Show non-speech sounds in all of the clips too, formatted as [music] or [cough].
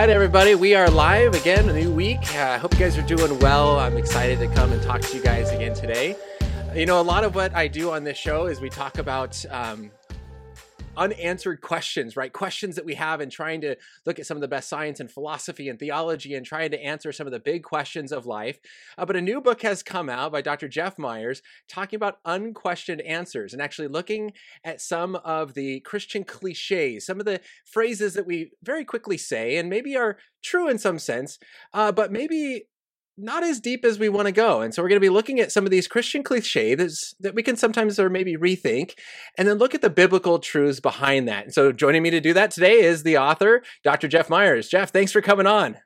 right, everybody. We are live again, a new week. Uh, I hope you guys are doing well. I'm excited to come and talk to you guys again today. You know, a lot of what I do on this show is we talk about um, unanswered questions, right? Questions that we have and trying to look at some of the best science and philosophy and theology and trying to answer some of the big questions of life. Uh, but a new book has come out by Dr. Jeff Myers talking about unquestioned answers and actually looking at some of the Christian cliches, some of the phrases that we very quickly say and maybe are true in some sense, uh, but maybe not as deep as we want to go. And so we're going to be looking at some of these Christian cliches that we can sometimes or maybe rethink, and then look at the biblical truths behind that. And so joining me to do that today is the author, Dr. Jeff Myers. Jeff, thanks for coming on.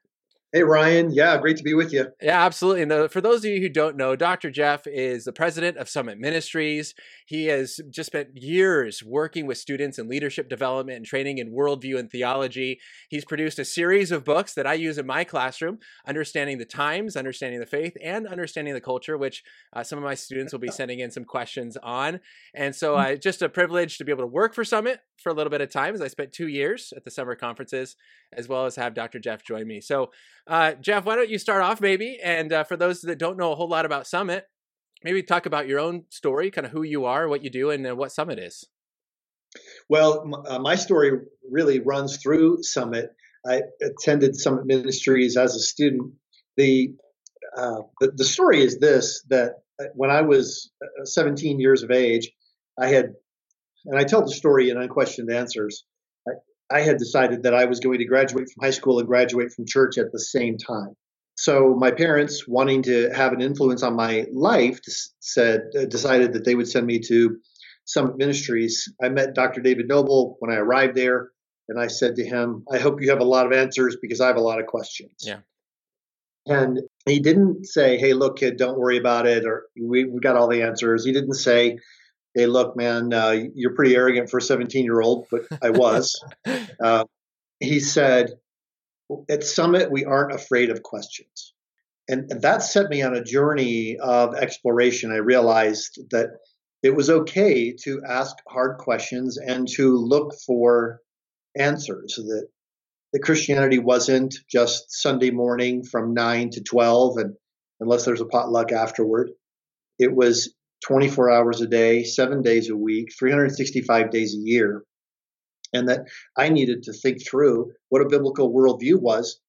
Hey, Ryan. Yeah, great to be with you. Yeah, absolutely. And the, for those of you who don't know, Dr. Jeff is the president of Summit Ministries. He has just spent years working with students in leadership development and training in worldview and theology. He's produced a series of books that I use in my classroom Understanding the Times, Understanding the Faith, and Understanding the Culture, which uh, some of my students will be [laughs] sending in some questions on. And so, uh, just a privilege to be able to work for Summit for a little bit of time as I spent two years at the summer conferences, as well as have Dr. Jeff join me. So, uh, Jeff, why don't you start off maybe? And uh, for those that don't know a whole lot about Summit, maybe talk about your own story, kind of who you are, what you do, and uh, what Summit is. Well, uh, my story really runs through Summit. I attended Summit Ministries as a student. The uh, the, the story is this: that uh, when I was 17 years of age, I had, and I tell the story in Unquestioned Answers. I had decided that I was going to graduate from high school and graduate from church at the same time. So my parents, wanting to have an influence on my life, said uh, decided that they would send me to Summit Ministries. I met Dr. David Noebel when I arrived there, and I said to him, "I hope you have a lot of answers because I have a lot of questions." Yeah. And he didn't say, "Hey, look, kid, don't worry about it," or "We we got all the answers." He didn't say, hey, look, man, uh, you're pretty arrogant for a 17 year old, but I was. [laughs] uh, he said, at Summit, we aren't afraid of questions. And, and that set me on a journey of exploration. I realized that it was okay to ask hard questions and to look for answers. That that Christianity wasn't just Sunday morning from nine to twelve, and unless there's a potluck afterward, it was 24 hours a day, seven days a week, 365 days a year. And that I needed to think through what a biblical worldview was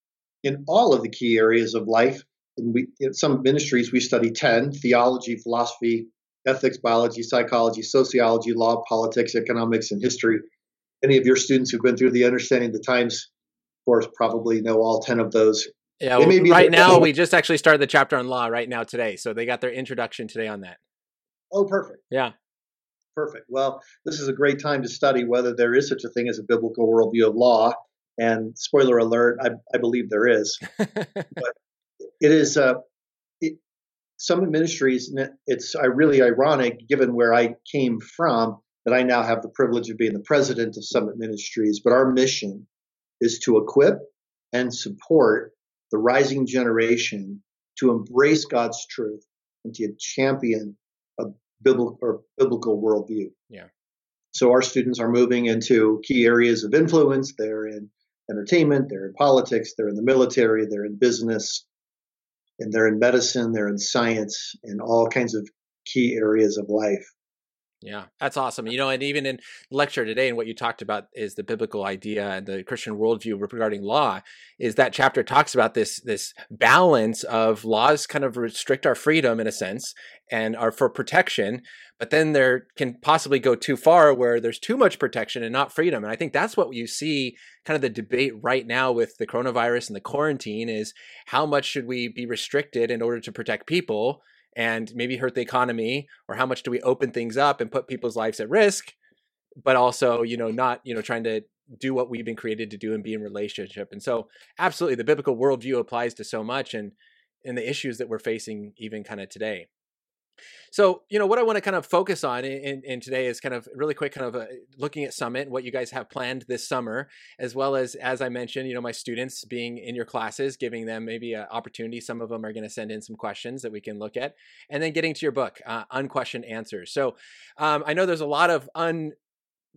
in all of the key areas of life. And we, in Summit Ministries, we study 10 theology, philosophy, ethics, biology, psychology, sociology, law, politics, economics, and history. Any of your students who've been through the Understanding the Times course probably know all 10 of those. Yeah, well, right now [laughs] we just actually started the chapter on law right now today. So they got their introduction today on that. Oh, perfect. Yeah. Perfect. Well, this is a great time to study whether there is such a thing as a biblical worldview of law. And spoiler alert, I, I believe there is. [laughs] but it is uh, it, Summit Ministries. It's I really ironic given where I came from that I now have the privilege of being the president of Summit Ministries. But our mission is to equip and support the rising generation to embrace God's truth and to champion biblical or biblical worldview. Yeah. So our students are moving into key areas of influence. They're in entertainment, they're in politics, they're in the military, they're in business, and they're in medicine, they're in science, and all kinds of key areas of life. Yeah, that's awesome. You know, and even in lecture today, and what you talked about is the biblical idea and the Christian worldview regarding law. Is that chapter talks about this this balance of laws kind of restrict our freedom in a sense and are for protection, but then there can possibly go too far where there's too much protection and not freedom. And I think that's what you see kind of the debate right now with the coronavirus and the quarantine is how much should we be restricted in order to protect people and maybe hurt the economy or how much do we open things up and put people's lives at risk but also you know not you know trying to do what we've been created to do and be in relationship. And so absolutely the biblical worldview applies to so much and and the issues that we're facing even kind of today so, you know, what I want to kind of focus on in, in today is kind of really quick, kind of uh, looking at Summit, and what you guys have planned this summer, as well as, as I mentioned, you know, my students being in your classes, giving them maybe an opportunity. Some of them are going to send in some questions that we can look at, and then getting to your book, uh, Unquestioned Answers. So, um, I know there's a lot of un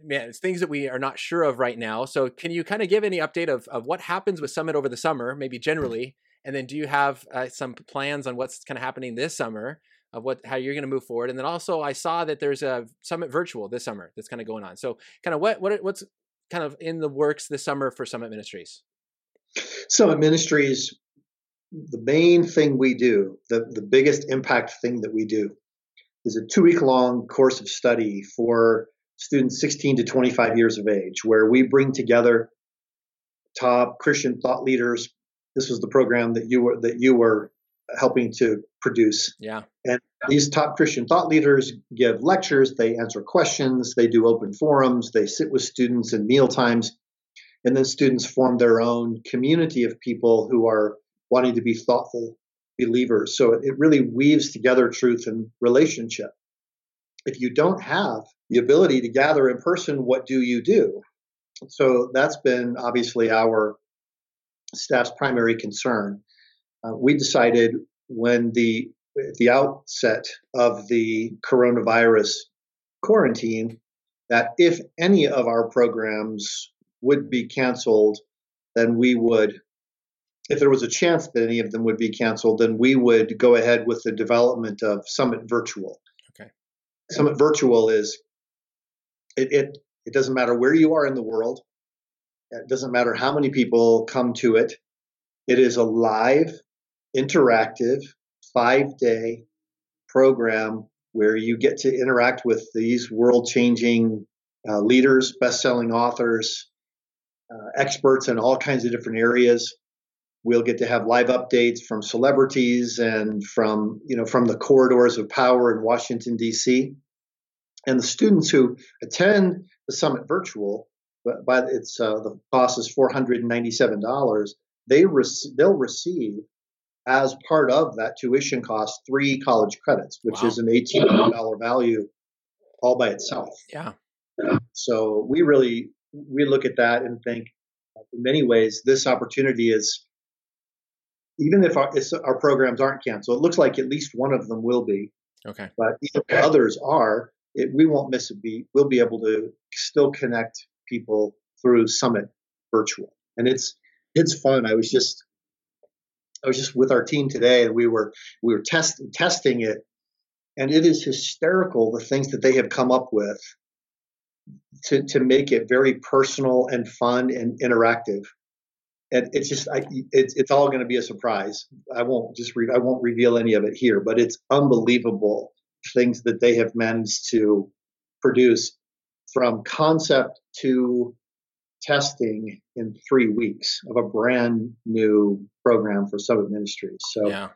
man, it's things that we are not sure of right now. So can you kind of give any update of, of what happens with Summit over the summer, maybe generally? And then do you have uh, some plans on what's kind of happening this summer of what how you're going to move forward? And then also I saw that there's a Summit virtual this summer that's kind of going on. So kind of what what what's kind of in the works this summer for Summit Ministries? Summit Ministries, the main thing we do, the, the biggest impact thing that we do, is a two week long course of study for students 16 to 25 years of age, where we bring together top Christian thought leaders. This was the program that you were that you were helping to produce. Yeah. And these top Christian thought leaders give lectures, they answer questions, they do open forums, they sit with students in meal times, and then students form their own community of people who are wanting to be thoughtful believers. So it really weaves together truth and relationship. If you don't have the ability to gather in person, what do you do? So that's been obviously our staff's primary concern. Uh, we decided when the the outset of the coronavirus quarantine that if any of our programs would be canceled, then we would, if there was a chance that any of them would be canceled, then we would go ahead with the development of Summit Virtual. Okay. Summit Virtual is it, it it doesn't matter where you are in the world. It doesn't matter how many people come to it. It is a live, interactive, five day program where you get to interact with these world changing uh, leaders, best selling authors, uh, experts in all kinds of different areas. We'll get to have live updates from celebrities and from you know from the corridors of power in Washington D.C. And the students who attend the summit virtual, but by it's uh, the cost is four hundred and ninety seven dollars. They rec- they'll receive as part of that tuition cost three college credits, which wow. is an eighteen dollar value all by itself. Yeah. So we really we look at that and think, in many ways, this opportunity is even if our, our programs aren't canceled, it looks like at least one of them will be. Okay. But if others are, it, we won't miss a beat. We'll be able to still connect people through Summit Virtual, and it's it's fun. I was just I was just with our team today, and we were we were test, testing it, and it is hysterical the things that they have come up with to to make it very personal and fun and interactive. And it's just I, it's it's all going to be a surprise. I won't just read I won't reveal any of it here, but it's unbelievable things that they have managed to produce from concept to testing in three weeks of a brand new program for Summit Ministries. So, yeah.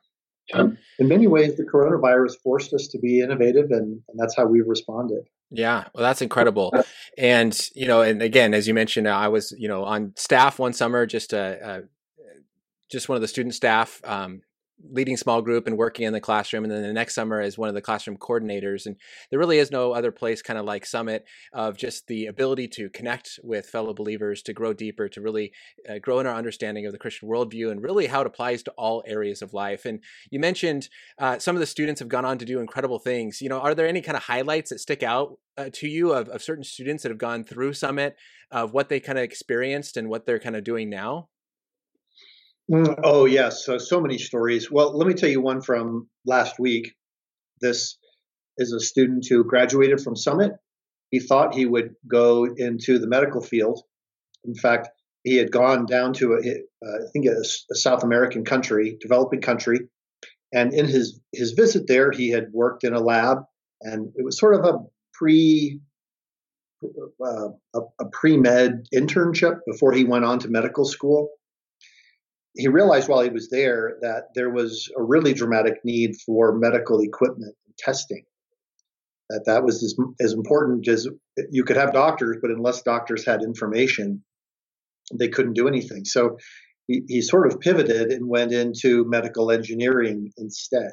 um, in many ways, the coronavirus forced us to be innovative, and, and that's how we've responded. Yeah, well, that's incredible. And you know, and again, as you mentioned, I was you know on staff one summer, just a, a just one of the student staff um, leading small group and working in the classroom and then the next summer as one of the classroom coordinators and there really is no other place kind of like summit of just the ability to connect with fellow believers to grow deeper to really uh, grow in our understanding of the christian worldview and really how it applies to all areas of life. And you mentioned uh, some of the students have gone on to do incredible things. You know are there any kind of highlights that stick out uh, to you of, of certain students that have gone through summit of what they kind of experienced and what they're kind of doing now Mm, oh yes, so so many stories. Well, let me tell you one from last week. This is a student who graduated from Summit. He thought he would go into the medical field. In fact, he had gone down to a, uh, I think a, a South American country, developing country, and in his his visit there, he had worked in a lab, and it was sort of a pre uh, a, a pre med internship before he went on to medical school he realized while he was there that there was a really dramatic need for medical equipment and testing. That that was as, as important as you could have doctors, but unless doctors had information, they couldn't do anything. So he, he sort of pivoted and went into medical engineering instead.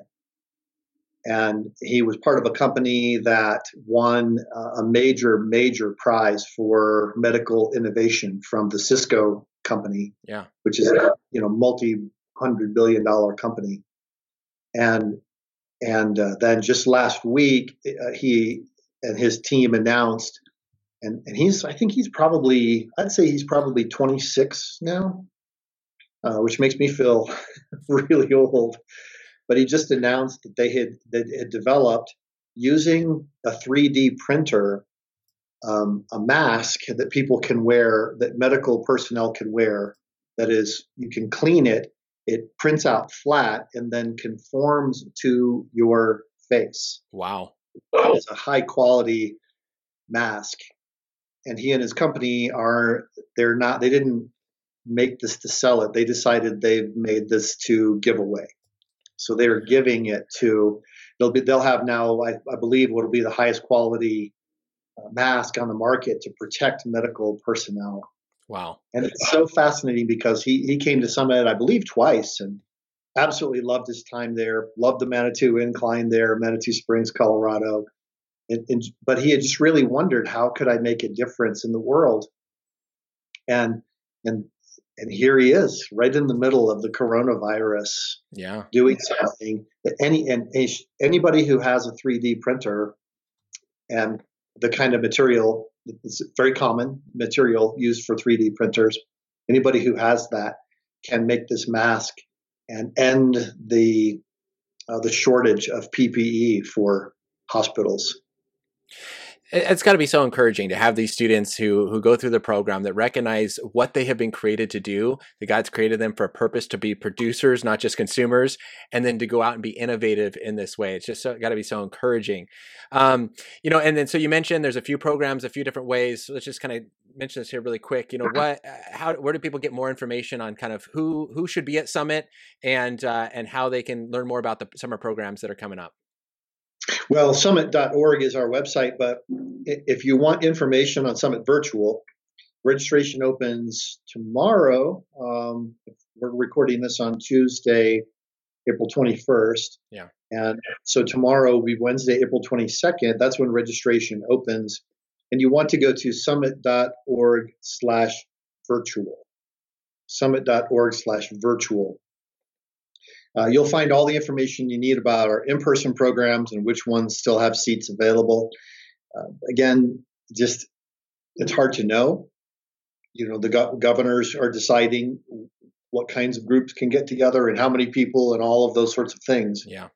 And he was part of a company that won a major, major prize for medical innovation from the Cisco company, yeah, which is a you know multi hundred billion dollar company, and and uh, then just last week uh, he and his team announced and and he's I think he's probably I'd say he's probably 26 now, uh, which makes me feel [laughs] really old. But he just announced that they had that had developed using a 3D printer um, a mask that people can wear that medical personnel can wear. That is, you can clean it. It prints out flat and then conforms to your face. Wow. It's a high quality mask and he and his company are they're not they didn't make this to sell it. They decided they've made this to give away. So they're giving it to they'll be they'll have now I, I believe what will be the highest quality mask on the market to protect medical personnel. Wow. And it's so fascinating because he he came to Summit I believe twice and absolutely loved his time there. Loved the Manitou Incline there, Manitou Springs, Colorado. And, and, but he had just really wondered how could I make a difference in the world, and and and here he is, right in the middle of the coronavirus, yeah, doing something that any and anybody who has a 3D printer and the kind of material it's very common material used for 3D printers. Anybody who has that can make this mask and end the uh, the shortage of PPE for hospitals it's got to be so encouraging to have these students who who go through the program that recognize what they have been created to do that god's created them for a purpose to be producers not just consumers and then to go out and be innovative in this way. It's just so, got to be so encouraging. Um, you know and then so you mentioned there's a few programs a few different ways. So let's just kind of mention this here really quick. You know what uh, how where do people get more information on kind of who who should be at summit and uh, and how they can learn more about the summer programs that are coming up well, summit.org is our website, but if you want information on Summit Virtual, registration opens tomorrow. Um, we're recording this on Tuesday, April 21st. Yeah. And so tomorrow will be Wednesday, April 22nd. That's when registration opens. And you want to go to summit.org slash virtual. Summit.org slash virtual. Uh, you'll find all the information you need about our in person programs and which ones still have seats available. Uh, again, just it's hard to know. You know, the go- governors are deciding what kinds of groups can get together and how many people and all of those sorts of things. Yeah.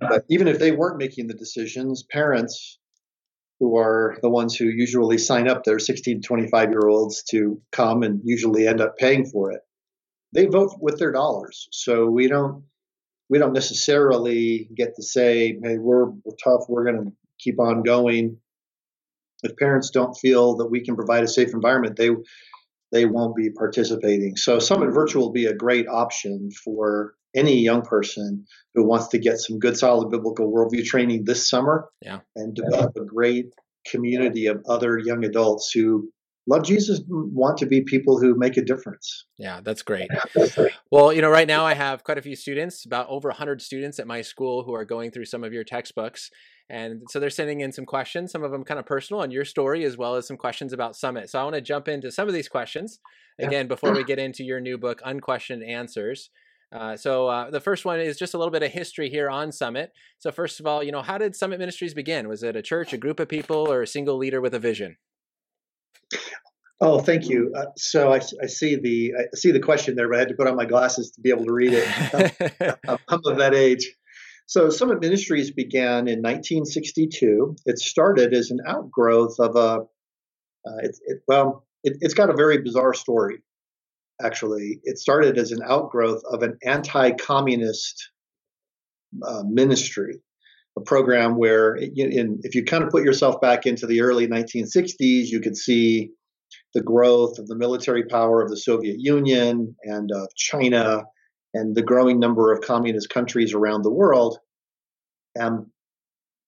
But even if they weren't making the decisions, parents who are the ones who usually sign up their 16 to 25 year olds to come and usually end up paying for it, they vote with their dollars. So we don't we don't necessarily get to say, hey, we're, we're tough, we're going to keep on going. If parents don't feel that we can provide a safe environment, they they won't be participating. So Summit Virtual will be a great option for any young person who wants to get some good, solid biblical worldview training this summer yeah. and develop a great community of other young adults who love Jesus want to be people who make a difference. Yeah, [laughs] that's great. Well, you know, right now I have quite a few students, about over 100 students at my school who are going through some of your textbooks. And so they're sending in some questions, some of them kind of personal on your story, as well as some questions about Summit. So I want to jump into some of these questions again before we get into your new book, Unquestioned Answers. Uh, so uh, the first one is just a little bit of history here on Summit. So first of all, you know, how did Summit Ministries begin? Was it a church, a group of people, or a single leader with a vision? Oh, thank you. Uh, so I, I, see the I see the question there, but I had to put on my glasses to be able to read it. [laughs] I'm of that age. So Summit Ministries began in 1962. It started as an outgrowth of a. Uh, it, it, well, it, it's got a very bizarre story. Actually, it started as an outgrowth of an anti-communist uh, ministry a program where in, if you kind of put yourself back into the early 1960s, you could see the growth of the military power of the Soviet Union and of China and the growing number of communist countries around the world. And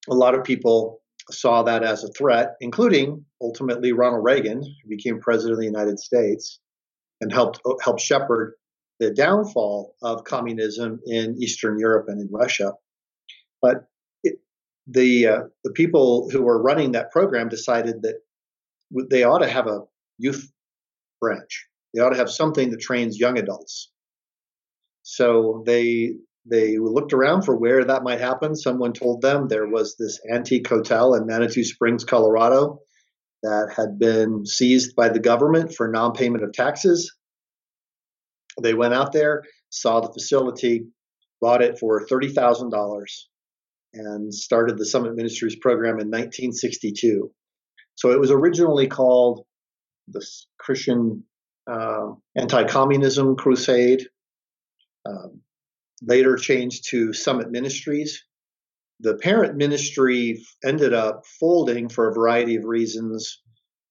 a lot of people saw that as a threat, including ultimately Ronald Reagan, who became president of the United States and helped uh, help shepherd the downfall of communism in Eastern Europe and in Russia. But the uh, the people who were running that program decided that they ought to have a youth branch. They ought to have something that trains young adults. So they they looked around for where that might happen. Someone told them there was this antique hotel in Manitou Springs, Colorado, that had been seized by the government for non payment of taxes. They went out there, saw the facility, bought it for $30,000, and started the Summit Ministries program in 1962. So it was originally called the Christian uh, Anti Communism Crusade, um, later changed to Summit Ministries. The parent ministry ended up folding for a variety of reasons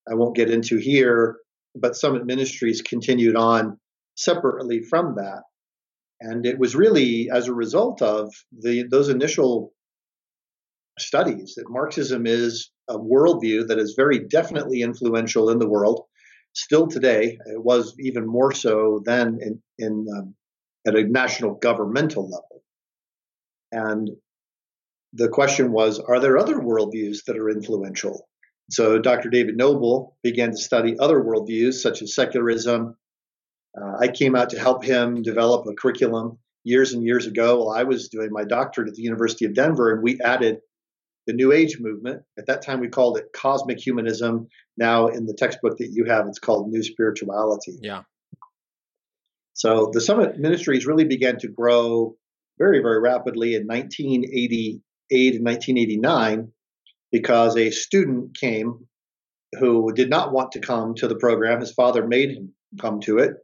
I won't get into here, but Summit Ministries continued on separately from that. And it was really as a result of the, those initial studies that Marxism is a worldview that is very definitely influential in the world. Still today, it was even more so than in, in um, at a national governmental level. And the question was, are there other worldviews that are influential? So Dr. David Noebel began to study other worldviews such as secularism. Uh, I came out to help him develop a curriculum years and years ago while I was doing my doctorate at the University of Denver, and we added the New Age movement. At that time, we called it cosmic humanism. Now, in the textbook that you have, it's called New Spirituality. Yeah. So the Summit Ministries really began to grow very, very rapidly in 1988 and 1989 because a student came who did not want to come to the program. His father made him come to it.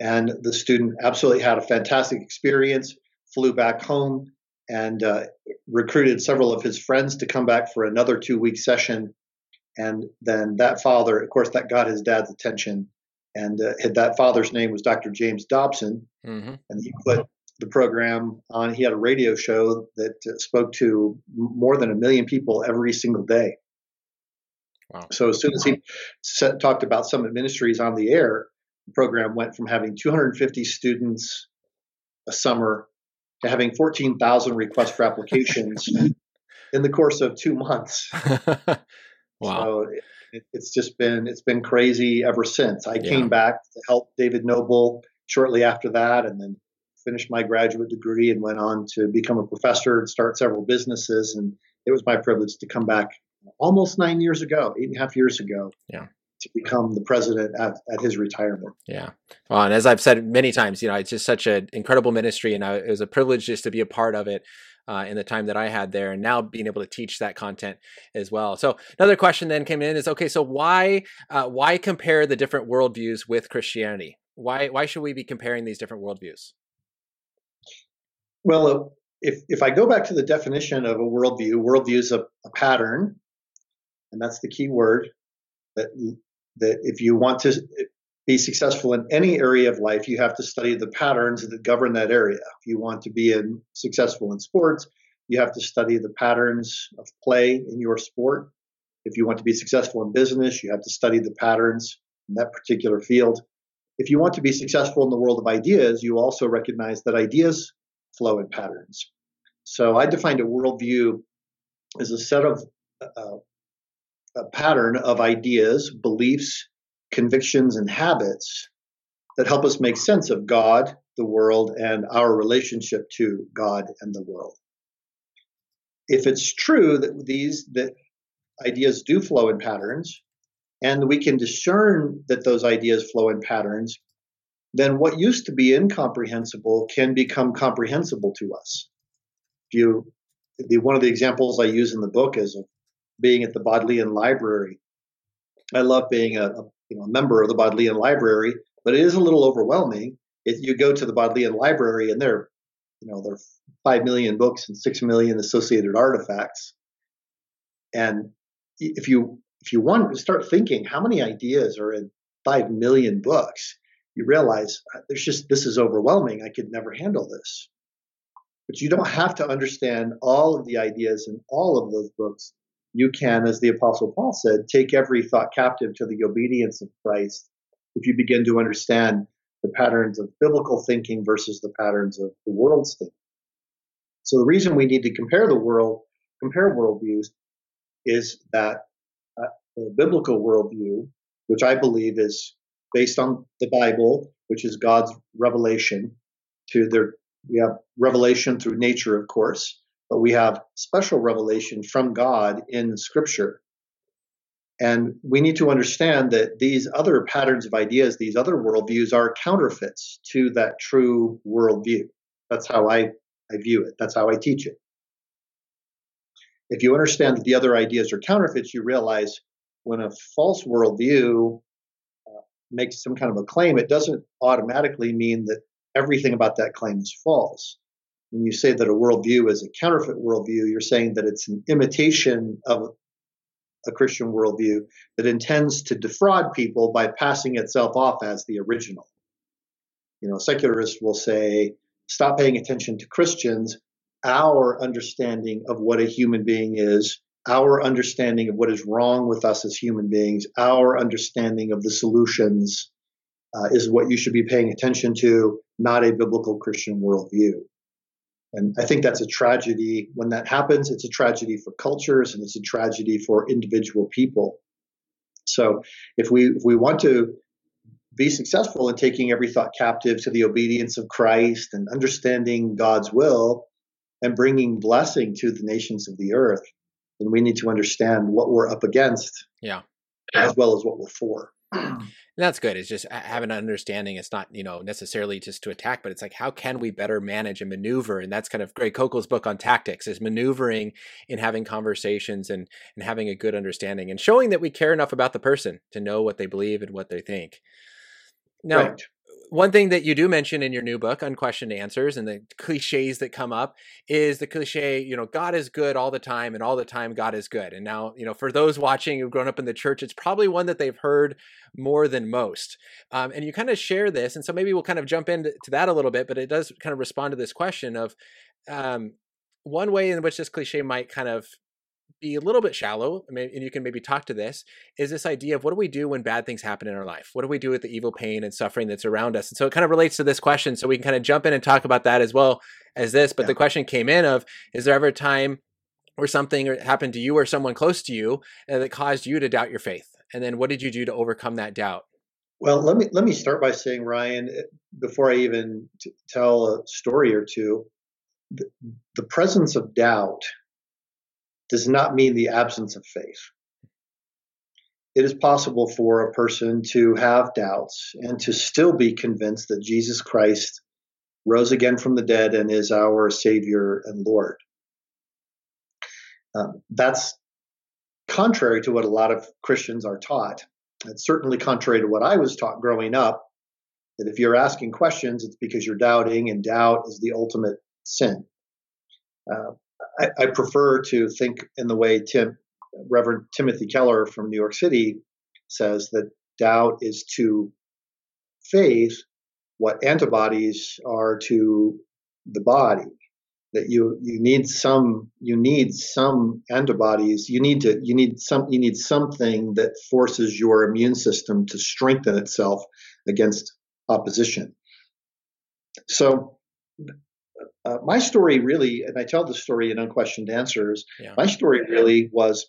And the student absolutely had a fantastic experience, flew back home, and uh, recruited several of his friends to come back for another two week session. And then that father, of course, that got his dad's attention and uh, that father's name was Dr. James Dobson, mm-hmm. and he put the program on. He had a radio show that uh, spoke to more than a million people every single day. Wow. So as soon as he set, talked about Summit Ministries on the air, the program went from having 250 students a summer to having 14,000 requests for applications [laughs] in the course of two months. [laughs] wow. So it, it's just been it's been crazy ever since. I yeah. came back to help David Noebel shortly after that, and then finished my graduate degree and went on to become a professor and start several businesses. And it was my privilege to come back almost nine years ago, eight and a half years ago. Yeah to become the president at, at his retirement. Yeah. Well, and as I've said many times, you know, it's just such an incredible ministry and I, it was a privilege just to be a part of it uh, in the time that I had there, and now being able to teach that content as well. So another question then came in is okay, so why uh, why compare the different worldviews with Christianity? Why why should we be comparing these different worldviews? Well, if if I go back to the definition of a worldview, worldview is a, a pattern, and that's the key word that that if you want to be successful in any area of life, you have to study the patterns that govern that area. If you want to be in, successful in sports, you have to study the patterns of play in your sport. If you want to be successful in business, you have to study the patterns in that particular field. If you want to be successful in the world of ideas, you also recognize that ideas flow in patterns. So I defined a worldview as a set of uh, pattern of ideas, beliefs, convictions and habits that help us make sense of God, the world, and our relationship to God and the world. If it's true that these that ideas do flow in patterns, and we can discern that those ideas flow in patterns, then what used to be incomprehensible can become comprehensible to us. If you, the, one of the examples I use in the book is being at the Bodleian Library. I love being a, a you know, a member of the Bodleian Library, but it is a little overwhelming. If you go to the Bodleian Library and there, you know, there are five million books and six million associated artifacts, and if you if you want to start thinking how many ideas are in five million books, you realize uh, there's just this is overwhelming. I could never handle this. But you don't have to understand all of the ideas in all of those books you can, as the Apostle Paul said, take every thought captive to the obedience of Christ if you begin to understand the patterns of biblical thinking versus the patterns of the world's thinking. So the reason we need to compare the world, compare worldviews, is that uh, the biblical worldview, which I believe is based on the Bible, which is God's revelation to their, we have revelation through nature, of course, but we have special revelation from God in Scripture. And we need to understand that these other patterns of ideas, these other worldviews, are counterfeits to that true worldview. That's how I, I view it. That's how I teach it. If you understand that the other ideas are counterfeits, you realize when a false worldview uh, makes some kind of a claim, it doesn't automatically mean that everything about that claim is false. When you say that a worldview is a counterfeit worldview, you're saying that it's an imitation of a Christian worldview that intends to defraud people by passing itself off as the original. You know, secularists will say, stop paying attention to Christians. Our understanding of what a human being is, our understanding of what is wrong with us as human beings, our understanding of the solutions uh, is what you should be paying attention to, not a biblical Christian worldview. And I think that's a tragedy. When that happens, it's a tragedy for cultures and it's a tragedy for individual people. So if we if we want to be successful in taking every thought captive to the obedience of Christ and understanding God's will and bringing blessing to the nations of the earth, then we need to understand what we're up against. Yeah. As well as what we're for. [clears throat] And that's good. It's just having an understanding. It's not, you know, necessarily just to attack, but it's like, how can we better manage and maneuver? And that's kind of Greg Koukl's book on tactics is maneuvering and having conversations and, and having a good understanding and showing that we care enough about the person to know what they believe and what they think. Now, right one thing that you do mention in your new book, Unquestioned Answers, and the cliches that come up is the cliche, you know, God is good all the time, and all the time God is good. And now, you know, for those watching who've grown up in the church, it's probably one that they've heard more than most. Um, and you kind of share this, and so maybe we'll kind of jump into that a little bit, but it does kind of respond to this question of um, one way in which this cliche might kind of be a little bit shallow, and you can maybe talk to this, is this idea of what do we do when bad things happen in our life? What do we do with the evil pain and suffering that's around us? And so it kind of relates to this question. So we can kind of jump in and talk about that as well as this. But yeah. the question came in of, is there ever a time where something happened to you or someone close to you uh, that caused you to doubt your faith? And then what did you do to overcome that doubt? Well, let me let me start by saying, Ryan, eh, before I even t- tell a story or two, the, the presence of doubt does not mean the absence of faith. It is possible for a person to have doubts and to still be convinced that Jesus Christ rose again from the dead and is our Savior and Lord. Um, that's contrary to what a lot of Christians are taught. It's certainly contrary to what I was taught growing up that if you're asking questions, it's because you're doubting, and doubt is the ultimate sin. Uh, I, I, prefer to think in the way Tim, Reverend Timothy Keller from New York City says that doubt is to faith what antibodies are to the body. That you you need some you need some antibodies. You need to you need some you need something that forces your immune system to strengthen itself against opposition. So uh, my story really, and I tell the story in Unquestioned Answers, yeah. my story really was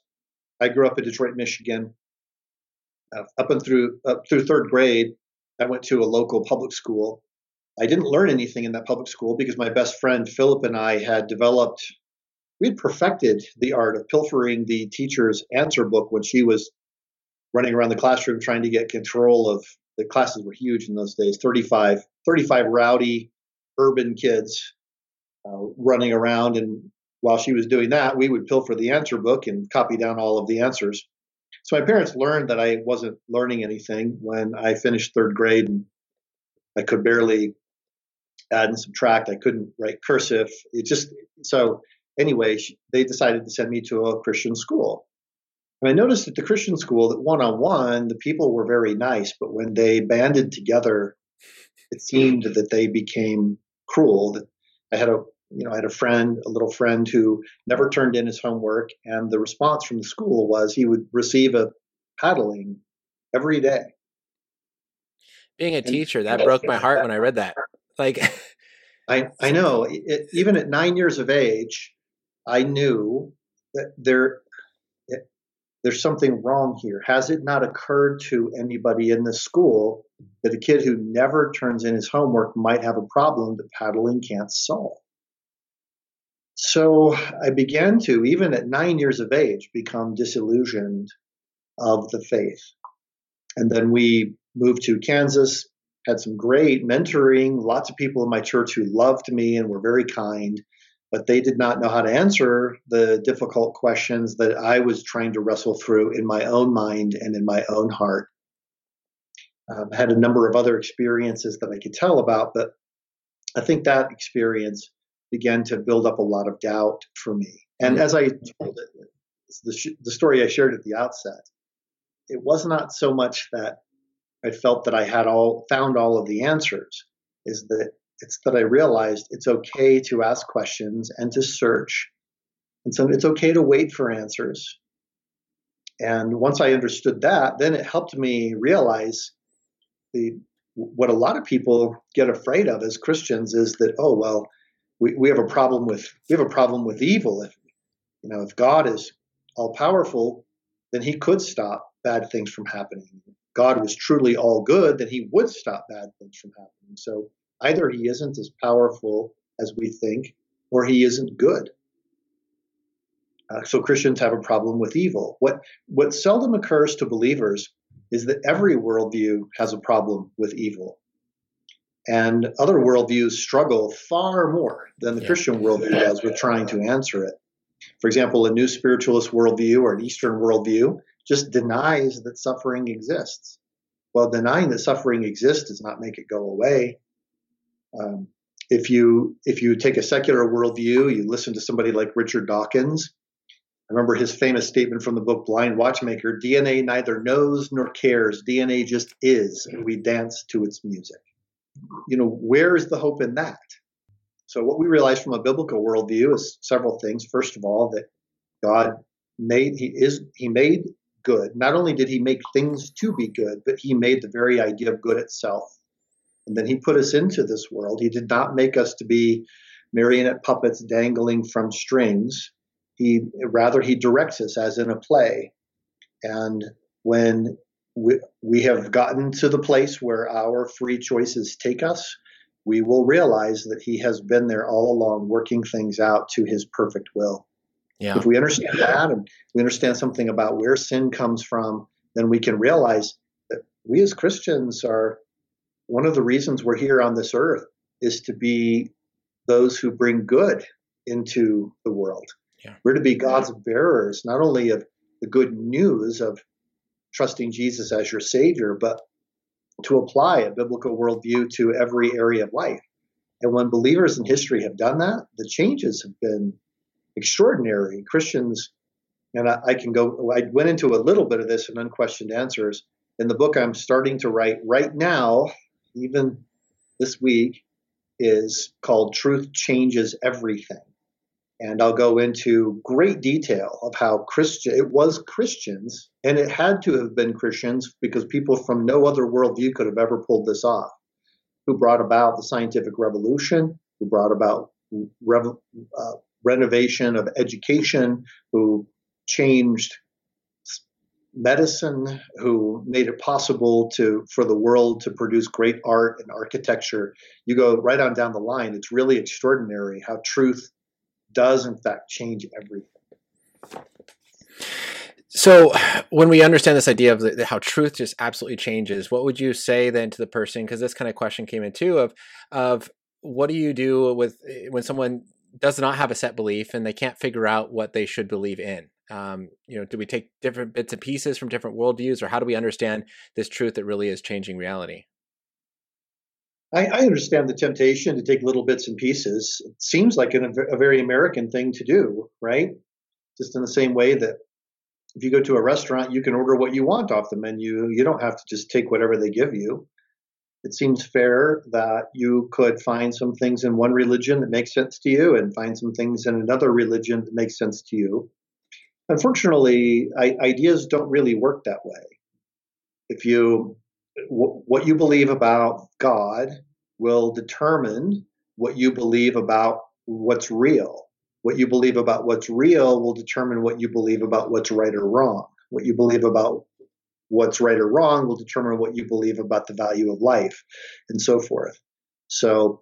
I grew up in Detroit, Michigan. Uh, up and through up through third grade, I went to a local public school. I didn't learn anything in that public school because my best friend Philip and I had developed, we had perfected the art of pilfering the teacher's answer book when she was running around the classroom trying to get control of the classes were huge in those days 35 35 rowdy urban kids uh, running around. And while she was doing that, we would pilfer the answer book and copy down all of the answers. So my parents learned that I wasn't learning anything when I finished third grade and I could barely add and subtract. I couldn't write cursive. It just so anyway, they decided to send me to a Christian school. And I noticed at the Christian school that one on one, the people were very nice, but when they banded together, it seemed that they became cruel. I had a you know I had a friend, a little friend who never turned in his homework, and the response from the school was he would receive a paddling every day. Being a and, teacher, that [laughs] broke my heart when I read that. Like, I [laughs] I know it, even at nine years of age, I knew that there eh, there's something wrong here. Has it not occurred to anybody in the school that a kid who never turns in his homework might have a problem that paddling can't solve? So I began to, even at nine years of age, become disillusioned of the faith. And then we moved to Kansas, had some great mentoring, lots of people in my church who loved me and were very kind, but they did not know how to answer the difficult questions that I was trying to wrestle through in my own mind and in my own heart. Um, had a number of other experiences that I could tell about, but I think that experience began to build up a lot of doubt for me. And as I told it, the, the story I shared at the outset, it was not so much that I felt that I had all found all of the answers, is that it's that I realized it's okay to ask questions and to search. And so it's okay to wait for answers. And once I understood that, then it helped me realize the what a lot of people get afraid of as Christians is that, oh well, we, we have a problem with we have a problem with evil. If you know, if God is all powerful, then he could stop bad things from happening. If God was truly all good, then he would stop bad things from happening. So either he isn't as powerful as we think, or he isn't good. Uh, so Christians have a problem with evil. What what seldom occurs to believers is that every worldview has a problem with evil. And other worldviews struggle far more than the yeah. Christian worldview does with trying to answer it. For example, a new spiritualist worldview or an Eastern worldview just denies that suffering exists. Well, denying that suffering exists does not make it go away. Um, if you if you take a secular worldview, you listen to somebody like Richard Dawkins. I remember his famous statement from the book Blind Watchmaker: "DNA neither knows nor cares. DNA just is, and we dance to its music." You know, where is the hope in that? So, what we realize from a biblical worldview is several things. First of all, that God made he is he made good. Not only did he make things to be good, but he made the very idea of good itself. And then he put us into this world. He did not make us to be marionette puppets dangling from strings. He rather he directs us as in a play. And when we, we have gotten to the place where our free choices take us, we will realize that he has been there all along working things out to his perfect will. Yeah. If we understand that and we understand something about where sin comes from, then we can realize that we as Christians are one of the reasons we're here on this earth is to be those who bring good into the world. Yeah. We're to be God's bearers, not only of the good news of trusting Jesus as your Savior, but to apply a biblical worldview to every area of life. And when believers in history have done that, the changes have been extraordinary. Christians, and I, I, can go, I went into a little bit of this in Unquestioned Answers. In the book I'm starting to write right now, even this week, is called Truth Changes Everything. And I'll go into great detail of how Christian it was Christians, and it had to have been Christians because people from no other worldview could have ever pulled this off, who brought about the scientific revolution, who brought about rev, uh, renovation of education, who changed medicine, who made it possible to for the world to produce great art and architecture. You go right on down the line. It's really extraordinary how truth does in fact change everything. So, when we understand this idea of the, how truth just absolutely changes, what would you say then to the person? Because this kind of question came in too of of what do you do with eh, when someone does not have a set belief and they can't figure out what they should believe in. Um, you know, do we take different bits and pieces from different worldviews, or how do we understand this truth that really is changing reality? I, I understand the temptation to take little bits and pieces. It seems like an, a very American thing to do, right? Just in the same way that if you go to a restaurant, you can order what you want off the menu. You don't have to just take whatever they give you it seems fair that you could find some things in one religion that make sense to you and find some things in another religion that make sense to you. Unfortunately, I, ideas don't really work that way. If you what you believe about God will determine what you believe about what's real. What you believe about what's real will determine what you believe about what's right or wrong. What you believe about what's right or wrong will determine what you believe about the value of life and so forth. So,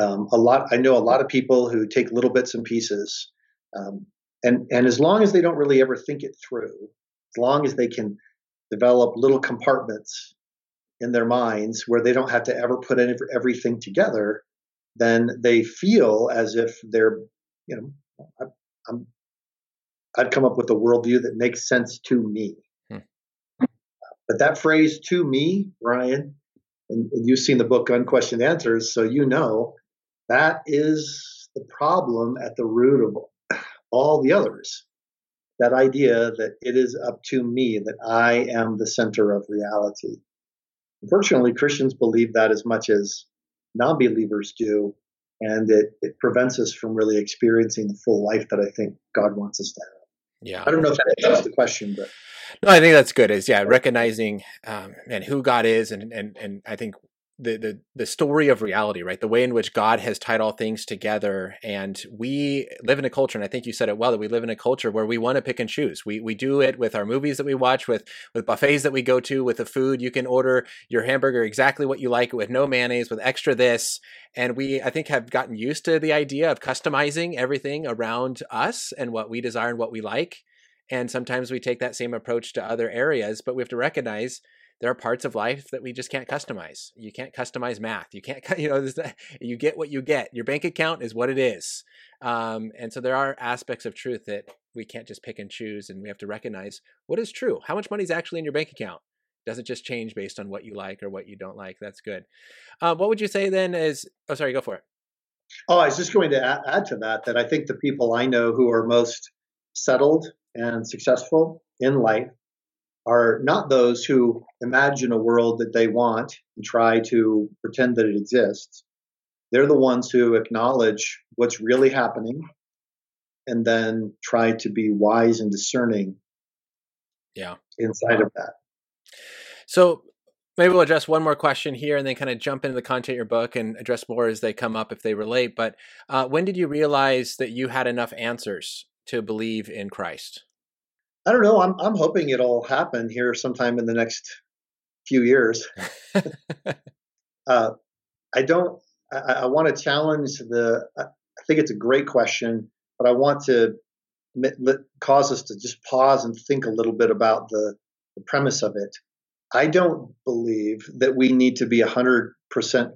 um, a lot, I know a lot of people who take little bits and pieces, um, and and as long as they don't really ever think it through, as long as they can develop little compartments in their minds where they don't have to ever put any, everything together, then they feel as if they're, you know, I, I'm, I'd come up with a worldview that makes sense to me. Hmm. But that phrase "to me," Ryan, and, and you've seen the book Unquestioned Answers, so you know that is the problem at the root of all the others. That idea that it is up to me, that I am the center of reality. Unfortunately, Christians believe that as much as non believers do, and it, it prevents us from really experiencing the full life that I think God wants us to have. Yeah. I don't know if that answers the question, but no, I think that's good. Is yeah, recognizing um, and who God is, and and and I think the, the the story of reality, right? The way in which God has tied all things together, and we live in a culture, and I think you said it well that we live in a culture where we want to pick and choose. We we do it with our movies that we watch, with with buffets that we go to, with the food. You can order your hamburger exactly what you like, with no mayonnaise, with extra this, and we I think have gotten used to the idea of customizing everything around us and what we desire and what we like. And sometimes we take that same approach to other areas, but we have to recognize there are parts of life that we just can't customize. You can't customize math. You can't, [laughs] you know, you get what you get. Your bank account is what it is. Um, and so there are aspects of truth that we can't just pick and choose, and we have to recognize what is true. How much money is actually in your bank account? Doesn't just change based on what you like or what you don't like. That's good. Um, what would you say then is? Oh, sorry, go for it. Oh, I was just going to add to that that I think the people I know who are most settled and successful in life are not those who imagine a world that they want and try to pretend that it exists. They're the ones who acknowledge what's really happening and then try to be wise and discerning yeah. inside of that. So maybe we'll address one more question here and then kind of jump into the content of your book and address more as they come up if they relate but uh, when did you realize that you had enough answers to believe in christ I don't know. I'm I'm hoping it'll happen here sometime in the next few years. [laughs] uh, I don't. I, I want to challenge the. I think it's a great question, but I want to cause us to just pause and think a little bit about the, the premise of it. I don't believe that we need to be 100%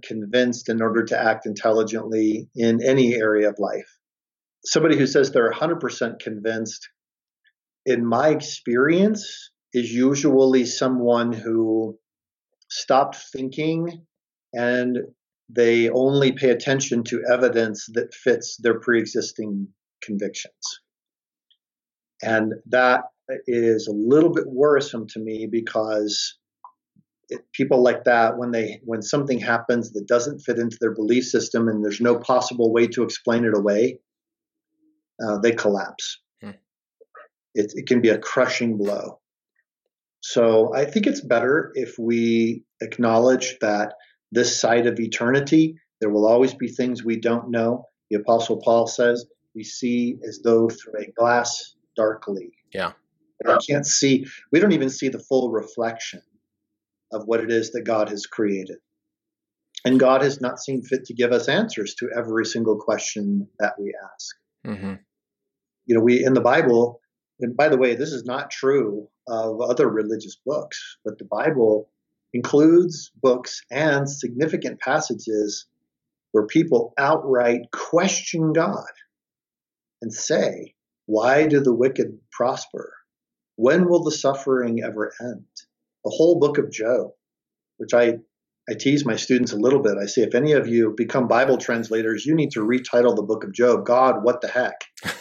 convinced in order to act intelligently in any area of life. Somebody who says they're 100% convinced in my experience, is usually someone who stopped thinking and they only pay attention to evidence that fits their pre existing convictions. And that is a little bit worrisome to me because it, people like that, when they when something happens that doesn't fit into their belief system and there's no possible way to explain it away, uh, they collapse it, it can be a crushing blow. So I think it's better if we acknowledge that this side of eternity, there will always be things we don't know. The Apostle Paul says we see as though through a glass darkly. Yeah. I can't see, we don't even see the full reflection of what it is that God has created. And God has not seen fit to give us answers to every single question that we ask. Mm-hmm. You know, we in the Bible, and by the way, this is not true of other religious books, but the Bible includes books and significant passages where people outright question God and say, Why do the wicked prosper? When will the suffering ever end? The whole book of Job, which I, I tease my students a little bit. I say, if any of you become Bible translators, you need to retitle the book of Job, God, what the heck? [laughs]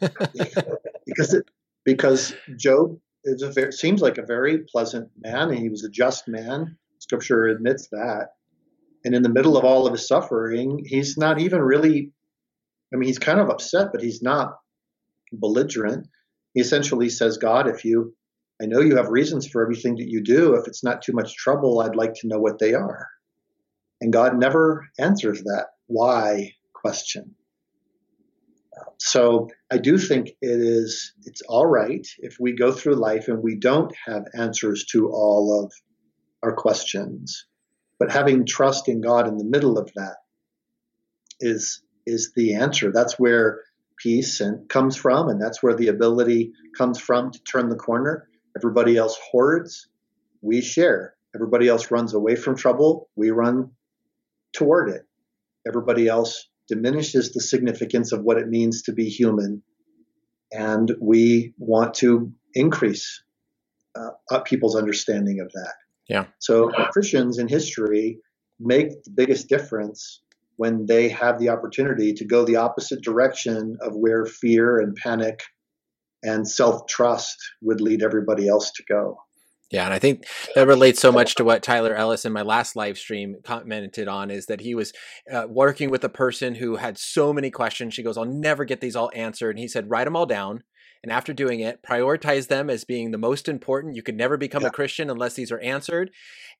[laughs] because it, because Job is a very, seems like a very pleasant man, and he was a just man. Scripture admits that. And in the middle of all of his suffering, he's not even really, I mean, he's kind of upset, but he's not belligerent. He essentially says, God, if you, I know you have reasons for everything that you do. If it's not too much trouble, I'd like to know what they are. And God never answers that why question. So I do think it is it's all right if we go through life and we don't have answers to all of our questions, but having trust in God in the middle of that is is the answer. That's where peace and comes from, and that's where the ability comes from to turn the corner. Everybody else hoards, we share. Everybody else runs away from trouble, we run toward it. Everybody else diminishes the significance of what it means to be human, and we want to increase uh, people's understanding of that. Yeah. So Christians in history make the biggest difference when they have the opportunity to go the opposite direction of where fear and panic and self trust would lead everybody else to go. Yeah, and I think that relates so much to what Tyler Ellis in my last live stream commented on is that he was uh, working with a person who had so many questions. She goes, I'll never get these all answered. And he said, write them all down. And after doing it, prioritize them as being the most important. You could never become yeah. a Christian unless these are answered.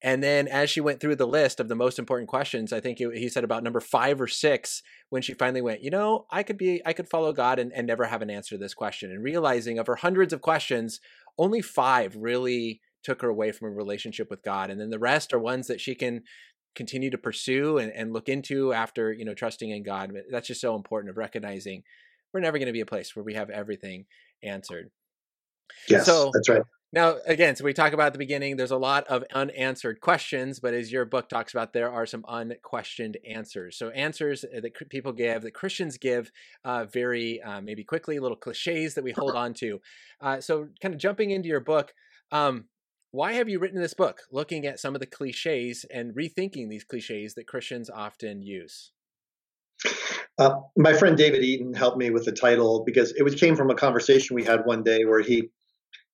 And then as she went through the list of the most important questions, I think he said about number five or six, when she finally went, you know, I could be, I could follow God and, and never have an answer to this question. And realizing of her hundreds of questions, only five really took her away from a relationship with God. And then the rest are ones that she can continue to pursue and, and look into after, you know, trusting in God. That's just so important of recognizing we're never going to be a place where we have everything answered. Yes, so, that's right. Now, again, so we talk about at the beginning, there's a lot of unanswered questions, but as your book talks about, there are some unquestioned answers. So, answers that people give, that Christians give uh, very uh, maybe quickly, little cliches that we hold on to. Uh, so, kind of jumping into your book, um, why have you written this book, looking at some of the cliches and rethinking these cliches that Christians often use? Uh, my friend David Eaton helped me with the title because it was, came from a conversation we had one day where he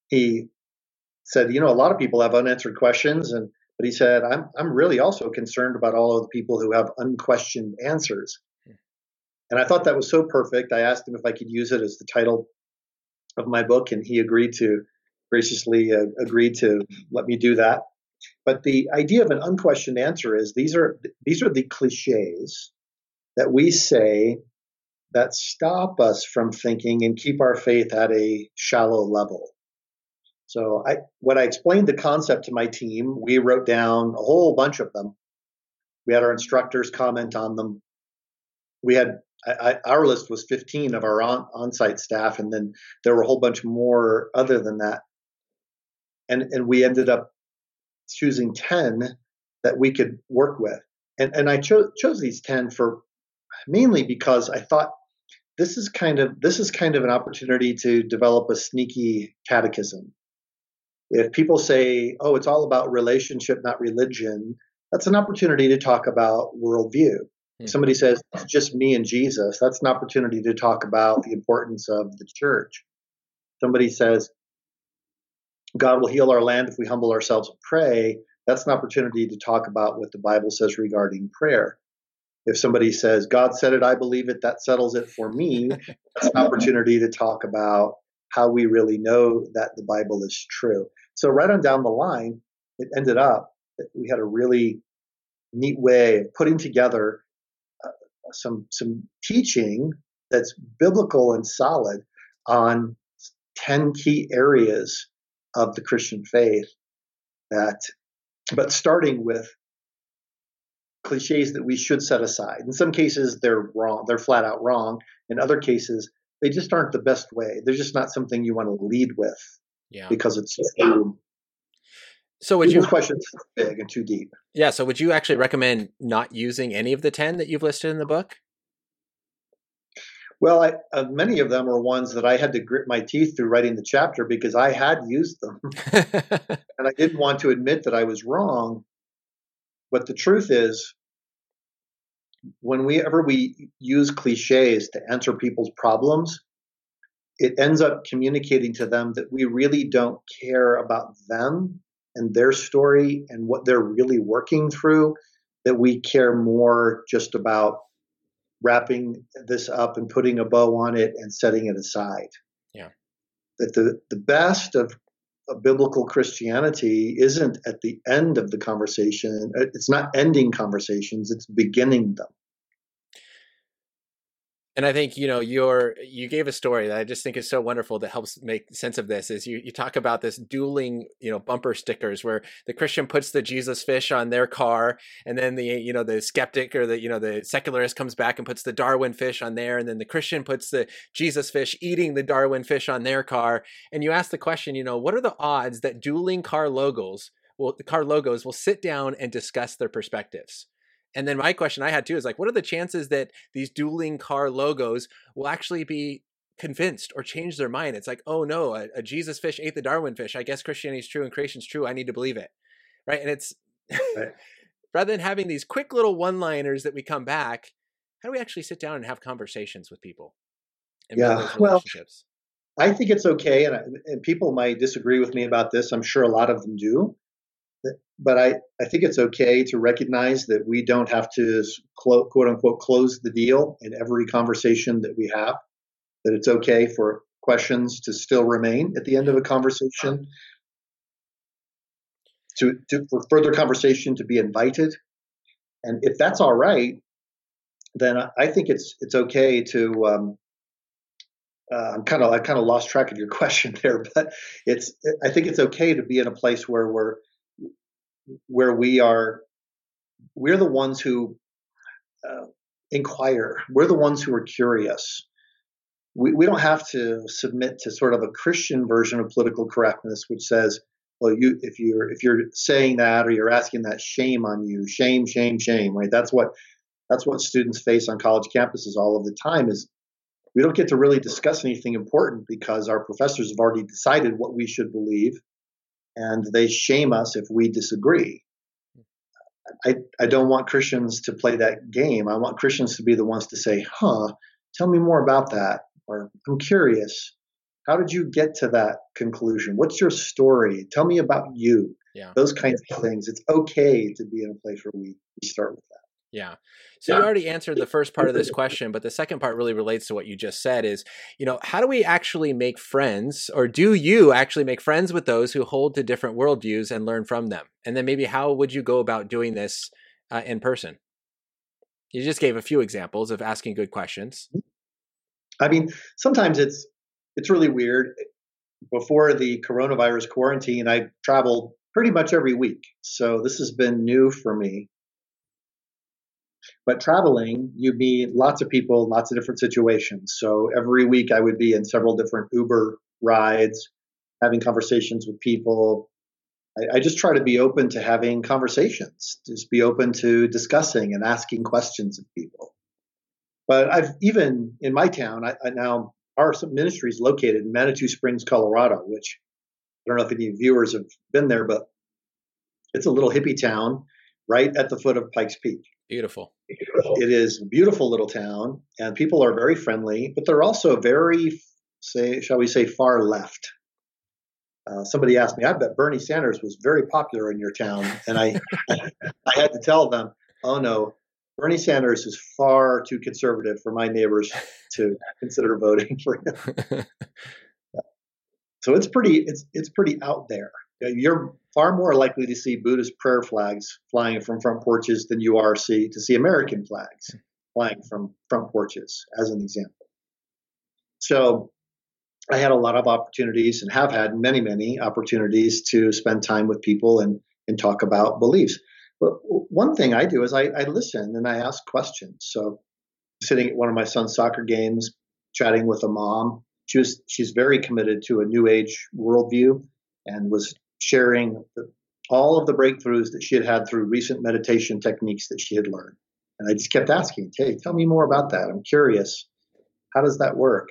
he said, you know, a lot of people have unanswered questions, and but he said, I'm I'm really also concerned about all of the people who have unquestioned answers. Hmm. And I thought that was so perfect. I asked him if I could use it as the title of my book, and he agreed to graciously uh, agreed to let me do that. But the idea of an unquestioned answer is these are these are the cliches that we say that stop us from thinking and keep our faith at a shallow level. So I when I explained the concept to my team, we wrote down a whole bunch of them. We had our instructors comment on them. We had I, our list was 15 of our on, on-site staff, and then there were a whole bunch more other than that and and we ended up choosing 10 that we could work with. And and i chose chose these 10 for mainly because i thought this is kind of this is kind of an opportunity to develop a sneaky catechism. If people say oh it's all about relationship not religion that's an opportunity to talk about worldview. Mm-hmm. somebody says it's just me and jesus that's an opportunity to talk about the importance of the church. Somebody says God will heal our land if we humble ourselves and pray, that's an opportunity to talk about what the Bible says regarding prayer. If somebody says, God said it, I believe it, that settles it for me, that's an opportunity to talk about how we really know that the Bible is true. So, right on down the line, it ended up that we had a really neat way of putting together uh, some, some teaching that's biblical and solid on 10 key areas of the Christian faith that, but starting with cliches that we should set aside. In some cases, they're wrong, they're flat out wrong. In other cases, they just aren't the best way. They're just not something you want to lead with yeah. because it's too, so would you questions big and too deep. Yeah. So would you actually recommend not using any of the 10 that you've listed in the book? Well, I, uh, many of them are ones that I had to grit my teeth through writing the chapter because I had used them, [laughs] [laughs] and I didn't want to admit that I was wrong. But the truth is, whenever we use cliches to answer people's problems, it ends up communicating to them that we really don't care about them and their story and what they're really working through. That we care more just about wrapping this up and putting a bow on it and setting it aside. Yeah. That the, the best of, of biblical Christianity isn't at the end of the conversation. Uh, it's not ending conversations, it's beginning them. And I think you know your you gave a story that I just think is so wonderful that helps make sense of this. Is you you talk about this dueling you know bumper stickers where the Christian puts the Jesus fish on their car, and then the you know the skeptic or the you know the secularist comes back and puts the Darwin fish on there, and then the Christian puts the Jesus fish eating the Darwin fish on their car. And you ask the question, you know, what are the odds that dueling car logos will the car logos will sit down and discuss their perspectives? And then my question I had too is like, what are the chances that these dueling car logos will actually be convinced or change their mind? It's like, oh no, a, a Jesus fish ate the Darwin fish. I guess Christianity's true and creation's true. I need to believe it. Right. And it's right. [laughs] rather than having these quick little one liners that we come back, how do we actually sit down and have conversations with people? yeah. Well, I think it's okay. And, I, and people might disagree with me about this. I'm sure a lot of them do but I, I think it's okay to recognize that we don't have to quote, quote unquote close the deal in every conversation that we have, that it's okay for questions to still remain at the end of a conversation, to, to for further conversation to be invited. And if that's all right, then I think it's it's okay to um, uh, I'm kind of I kind of lost track of your [laughs] question there, but it's I think it's okay to be in a place where we're where we are we're the ones who uh, inquire. We're the ones who are curious. We, we don't have to submit to sort of a christian version of political correctness which says well you if you're if you're saying that or you're asking that shame on you. Shame shame shame right? That's what that's what students face on college campuses all of the time is we don't get to really discuss anything important because our professors have already decided what we should believe and they shame us if we disagree. I, I don't want Christians to play that game. I want Christians to be the ones to say, huh, tell me more about that. Or I'm curious. How did you get to that conclusion? What's your story? Tell me about you. Yeah. Those kinds of things. It's okay to be in a place where we, we start with that. Yeah. So yeah. you already answered the first part of this question, but the second part really relates to what you just said is, you know, how do we actually make friends or do you actually make friends with those who hold to different worldviews and learn from them? And then maybe how would you go about doing this uh, in person? You just gave a few examples of asking good questions. I mean, sometimes it's it's really weird. Before the coronavirus quarantine, I traveled pretty much every week. So this has been new for me. But traveling, you meet lots of people, lots of different situations. So every week I would be in several different Uber rides, having conversations with people. I, I just try to be open to having conversations, just be open to discussing and asking questions of people. But I've even in my town, I, I now our ministry is located in Manitou Springs, Colorado, which I don't know if any viewers have been there, but it's a little hippie town right at the foot of Pikes Peak. Beautiful. It is a beautiful little town, and people are very friendly, but they're also very, say, shall we say, far left. Uh, somebody asked me, I bet Bernie Sanders was very popular in your town. And I, [laughs] I had to tell them, oh no, Bernie Sanders is far too conservative for my neighbors to consider voting for him. [laughs] so it's pretty, it's, it's pretty out there. You're far more likely to see Buddhist prayer flags flying from front porches than you are see to see American flags flying from front porches, as an example. So I had a lot of opportunities and have had many, many opportunities to spend time with people and, and talk about beliefs. But one thing I do is I, I listen and I ask questions. So sitting at one of my son's soccer games, chatting with a mom, she was she's very committed to a new age worldview and was sharing the, all of the breakthroughs that she had had through recent meditation techniques that she had learned. And I just kept asking, hey, tell me more about that. I'm curious. How does that work?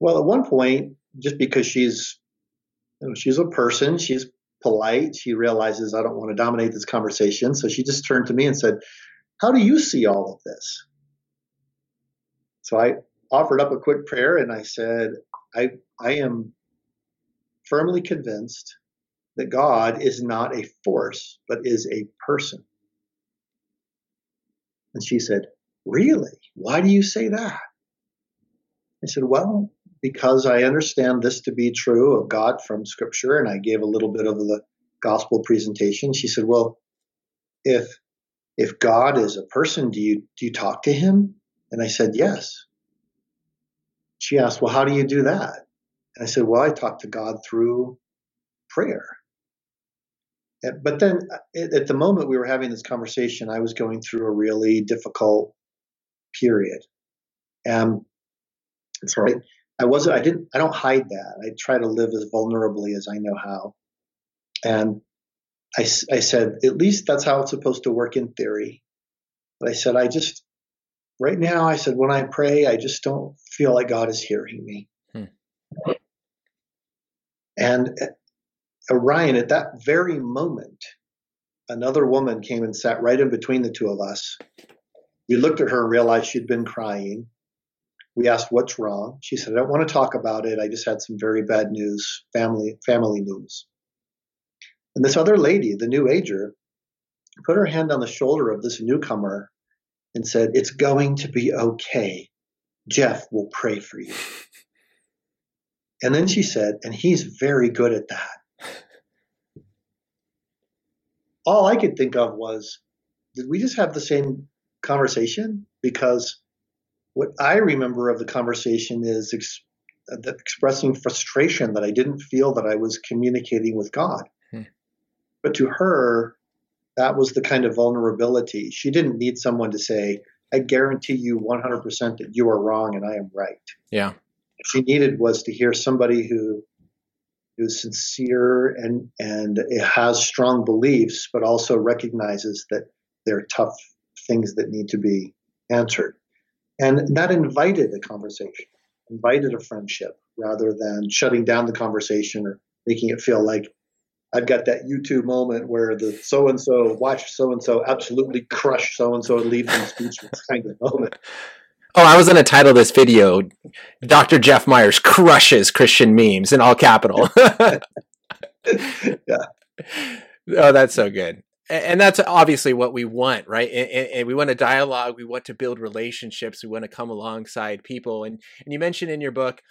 Well, at one point, just because she's you know, she's a person, she's polite, she realizes I don't want to dominate this conversation. So she just turned to me and said, How do you see all of this? So I offered up a quick prayer and I said, I I am firmly convinced that God is not a force, but is a person. And she said, Really? Why do you say that? I said, Well, because I understand this to be true of God from Scripture, and I gave a little bit of the gospel presentation. She said, Well, if if God is a person, do you do you talk to him? And I said, Yes. she asked, Well, how do you do that? And I said, Well, I talk to God through prayer. But then at the moment we were having this conversation, I was going through a really difficult period. And sorry, I wasn't, I didn't, I don't hide that. I try to live as vulnerably as I know how. And I, I said, at least that's how it's supposed to work in theory. But I said, I just, right now, I said, when I pray, I just don't feel like God is hearing me. Hmm. And uh, Ryan, at that very moment, another woman came and sat right in between the two of us. We looked at her and realized she'd been crying. We asked, "What's wrong?" She said, "I don't want to talk about it. I just had some very bad news, family family news." And this other lady, the new ager, put her hand on the shoulder of this newcomer and said, It's going to be okay. Jeff will pray for you. [laughs] And then she said, And he's very good at that. All I could think of was, Did we just have the same conversation? Because what I remember of the conversation is ex- expressing frustration that I didn't feel that I was communicating with God. Hmm. But to her, that was the kind of vulnerability. She didn't need someone to say, I guarantee you 100% that you are wrong and I am right. Yeah. What she needed was to hear somebody who is sincere and and it has strong beliefs, but also recognizes that there are tough things that need to be answered. And that invited a conversation, invited a friendship, rather than shutting down the conversation or making it feel like I've got that YouTube moment where the so and so watch so and so absolutely crush so and so and leave them speechless kind of moment. [laughs] Oh, I was going to title this video Dr. Jeff Myers crushes Christian memes in all capital. yeah. [laughs] Oh, that's so good. And that's obviously what we want, right? And, we want a dialogue. We want to build relationships. We want to come alongside people. And, and you mentioned in your book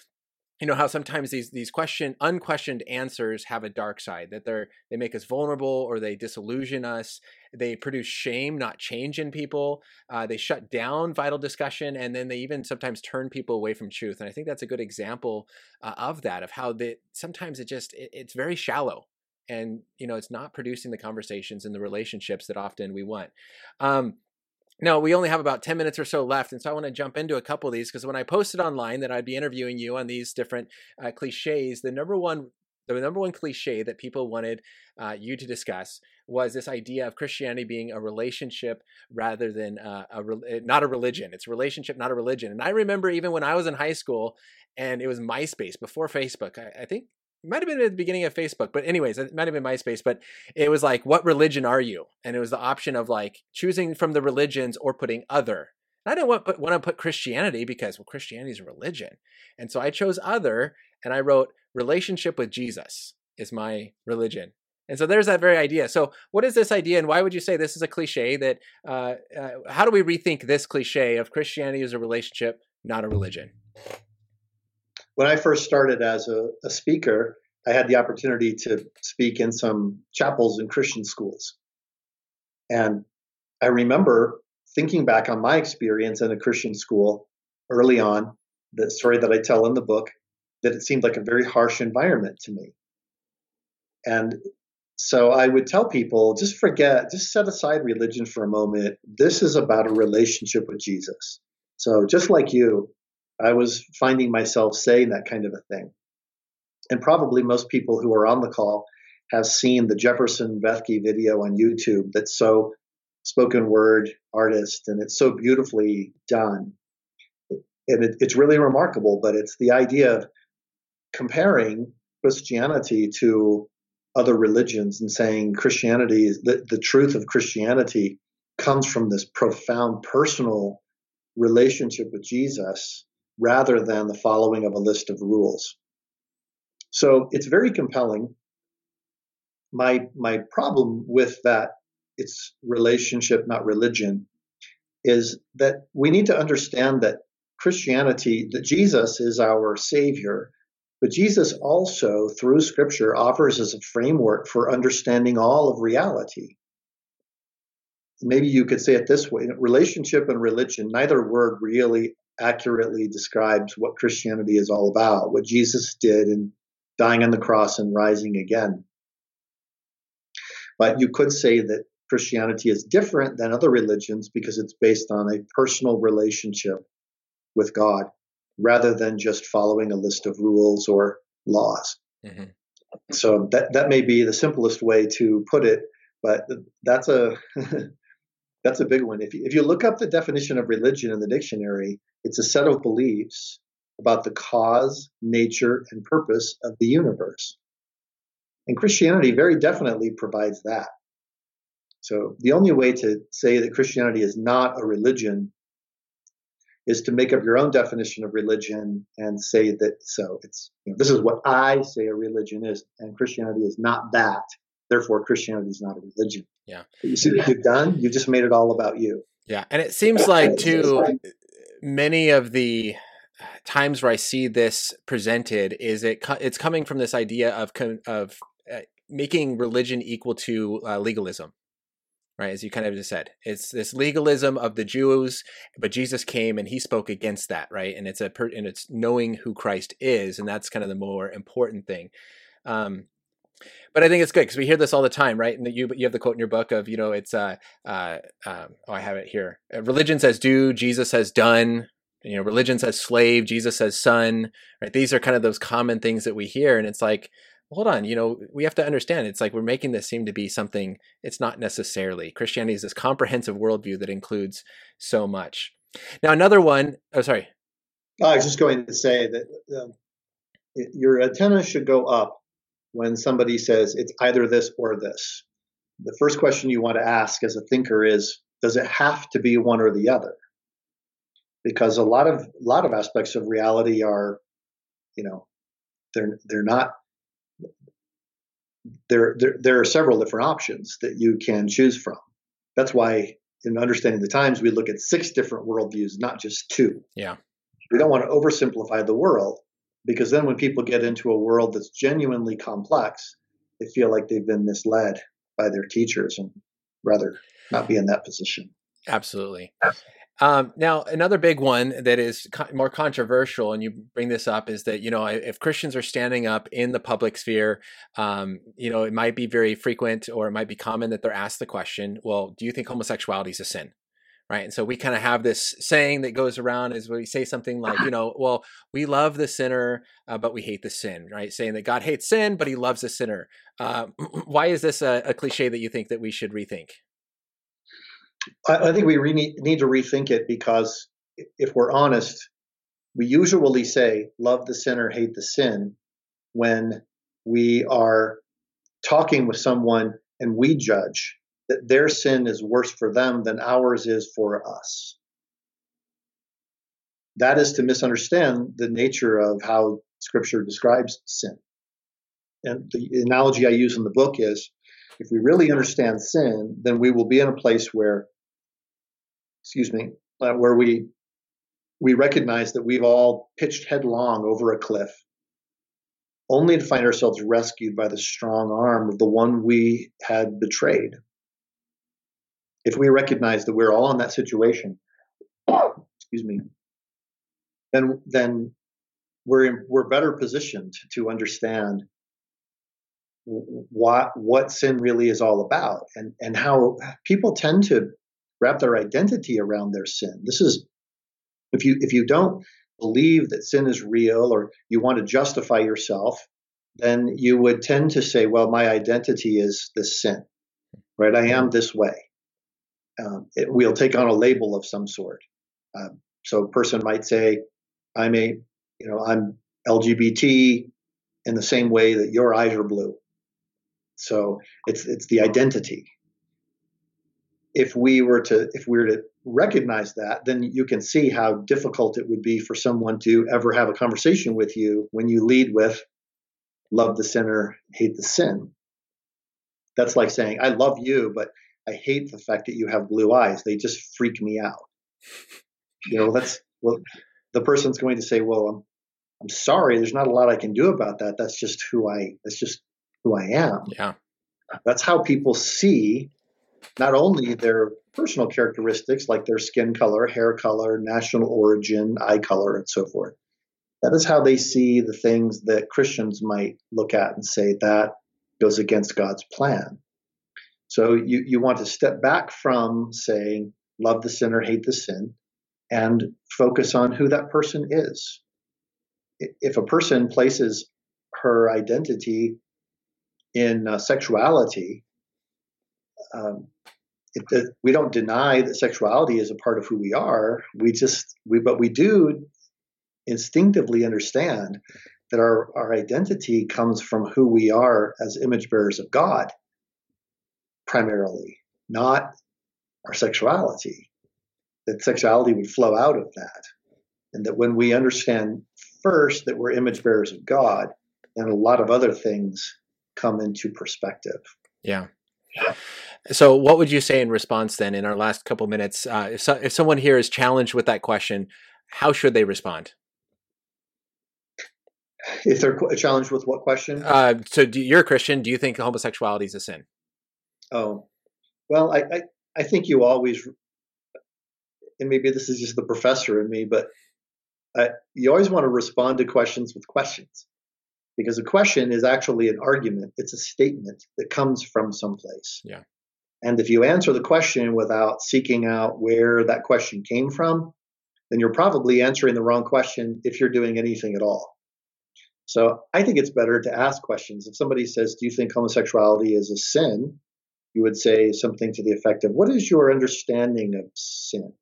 you know how sometimes these these question unquestioned answers have a dark side that they're they make us vulnerable or they disillusion us they produce shame not change in people uh, they shut down vital discussion and then they even sometimes turn people away from truth and i think that's a good example uh, of that of how that sometimes it just it, it's very shallow and you know it's not producing the conversations and the relationships that often we want. Um, now, we only have about 10 minutes or so left, and so I want to jump into a couple of these because when I posted online that I'd be interviewing you on these different uh, cliches, the number one the number one cliche that people wanted uh, you to discuss was this idea of Christianity being a relationship rather than uh, a re- not a religion. It's a relationship, not a religion. And I remember even when I was in high school, and it was MySpace before Facebook. I, I think might have been at the beginning of Facebook, but anyways, it might have been MySpace, but it was like, what religion are you? And it was the option of like choosing from the religions or putting other. And I didn't want, want to put Christianity because, well, Christianity is a religion. And so I chose other and I wrote relationship with Jesus is my religion. And so there's that very idea. So what is this idea and why would you say this is a cliche that, uh, uh, how do we rethink this cliche of Christianity as a relationship, not a religion? When I first started as a, a speaker, I had the opportunity to speak in some chapels in Christian schools. And I remember thinking back on my experience in a Christian school early on, the story that I tell in the book, that it seemed like a very harsh environment to me. And so I would tell people just forget, just set aside religion for a moment. This is about a relationship with Jesus. So just like you, I was finding myself saying that kind of a thing. And probably most people who are on the call have seen the Jefferson Bethke video on YouTube that's so spoken word artist and it's so beautifully done. And it, it's really remarkable, but it's the idea of comparing Christianity to other religions and saying Christianity is the, the truth of Christianity comes from this profound personal relationship with Jesus rather than the following of a list of rules. So it's very compelling. My my problem with that it's relationship not religion is that we need to understand that Christianity that Jesus is our savior but Jesus also through scripture offers us a framework for understanding all of reality maybe you could say it this way relationship and religion neither word really accurately describes what Christianity is all about, what Jesus did in dying on the cross and rising again. But you could say that Christianity is different than other religions because it's based on a personal relationship with God rather than just following a list of rules or laws. Mm-hmm. So that that may be the simplest way to put it, but that's a [laughs] that's a big one. If you, if you look up the definition of religion in the dictionary, it's a set of beliefs about the cause, nature, and purpose of the universe. And Christianity very definitely provides that. So the only way to say that Christianity is not a religion is to make up your own definition of religion and say that so it's you know, this is what I say a religion is, and Christianity is not that. Therefore, Christianity is not a religion. Yeah. You see what you've done? You just made it all about you. Yeah, and it seems like too many of the times where I see this presented is it it's coming from this idea of of uh, making religion equal to uh, legalism right? As you kind of just said, it's this legalism of the Jews, but Jesus came and he spoke against that, right? And it's a per- and it's knowing who Christ is, and that's kind of the more important thing. Um, but I think it's good because we hear this all the time, right? And you you have the quote in your book of you know it's uh, uh um, oh I have it here. Uh, religion says do, Jesus says done. You know, religion says slave, Jesus says son. Right? These are kind of those common things that we hear, and it's like hold on, you know, we have to understand it's like we're making this seem to be something it's not necessarily. Christianity is this comprehensive worldview that includes so much. Now, another one, oh, sorry. I was just going to say that um, your antenna should go up when somebody says it's either this or this. The first question you want to ask as a thinker is, does it have to be one or the other? Because a lot of a lot of aspects of reality are, you know, they're they're not there, there, there are several different options that you can choose from. That's why in understanding the times, we look at six different worldviews, not just two. Yeah. We don't want to oversimplify the world because then when people get into a world that's genuinely complex, they feel like they've been misled by their teachers and rather not be in that position. Absolutely. Um, now, another big one that is co- more controversial, and you bring this up, is that you know if Christians are standing up in the public sphere, um, you know it might be very frequent or it might be common that they're asked the question, "Well, do you think homosexuality is a sin?" Right, and so we kind of have this saying that goes around is we say something like, you [clears throat] know, well, we love the sinner, uh, but we hate the sin, right? Saying that God hates sin, but He loves the sinner. Uh, [clears throat] why is this a, a cliche that you think that we should rethink? I, I think we re- need to rethink it because if we're honest, we usually say love the sinner, hate the sin when we are talking with someone and we judge that their sin is worse for them than ours is for us. That is to misunderstand the nature of how scripture describes sin. And the analogy I use in the book is if we really understand sin, then we will be in a place where excuse me, uh, where we we recognize that we've all pitched headlong over a cliff, only to find ourselves rescued by the strong arm of the one we had betrayed. If we recognize that we're all in that situation, [coughs] excuse me, then then we're in, we're better positioned to understand what what sin really is all about and and how people tend to wrap their identity around their sin. This is if you if you don't believe that sin is real or you want to justify yourself, then you would tend to say, well, my identity is this sin, right? I am mm-hmm. this way. Um, it, we'll take on a label of some sort. Um, so a person might say, I'm a, you know, I'm LGBT in the same way that your eyes are blue. So it's it's the identity if we were to if we were to recognize that, then you can see how difficult it would be for someone to ever have a conversation with you when you lead with love the sinner, hate the sin. That's like saying, I love you, but I hate the fact that you have blue eyes. They just freak me out. [laughs] You know, that's well, the person's going to say, Well, I'm I'm sorry, there's not a lot I can do about that. That's just who I that's just who I am. Yeah. That's how people see not only their personal characteristics like their skin color, hair color, national origin, eye color, and so forth. That is how they see the things that Christians might look at and say that goes against God's plan. So you, you want to step back from saying, love the sinner, hate the sin, and focus on who that person is. If a person places her identity in uh, sexuality, um, it, we don't deny that sexuality is a part of who we are. We just, we, but we do instinctively understand that our, our identity comes from who we are as image bearers of God, primarily, not our sexuality. That sexuality would flow out of that. And that when we understand first that we're image bearers of God, then a lot of other things come into perspective. Yeah. So, what would you say in response then in our last couple minutes? Uh, if, so, if someone here is challenged with that question, how should they respond? If they're challenged with what question? Uh, so, do, you're a Christian. Do you think homosexuality is a sin? Oh, well, I, I, I think you always, and maybe this is just the professor in me, but uh, you always want to respond to questions with questions because a question is actually an argument. It's a statement that comes from someplace. Yeah. And if you answer the question without seeking out where that question came from, then you're probably answering the wrong question if you're doing anything at all. So I think it's better to ask questions. If somebody says, Do you think homosexuality is a sin? You would say something to the effect of, What is your understanding of sin?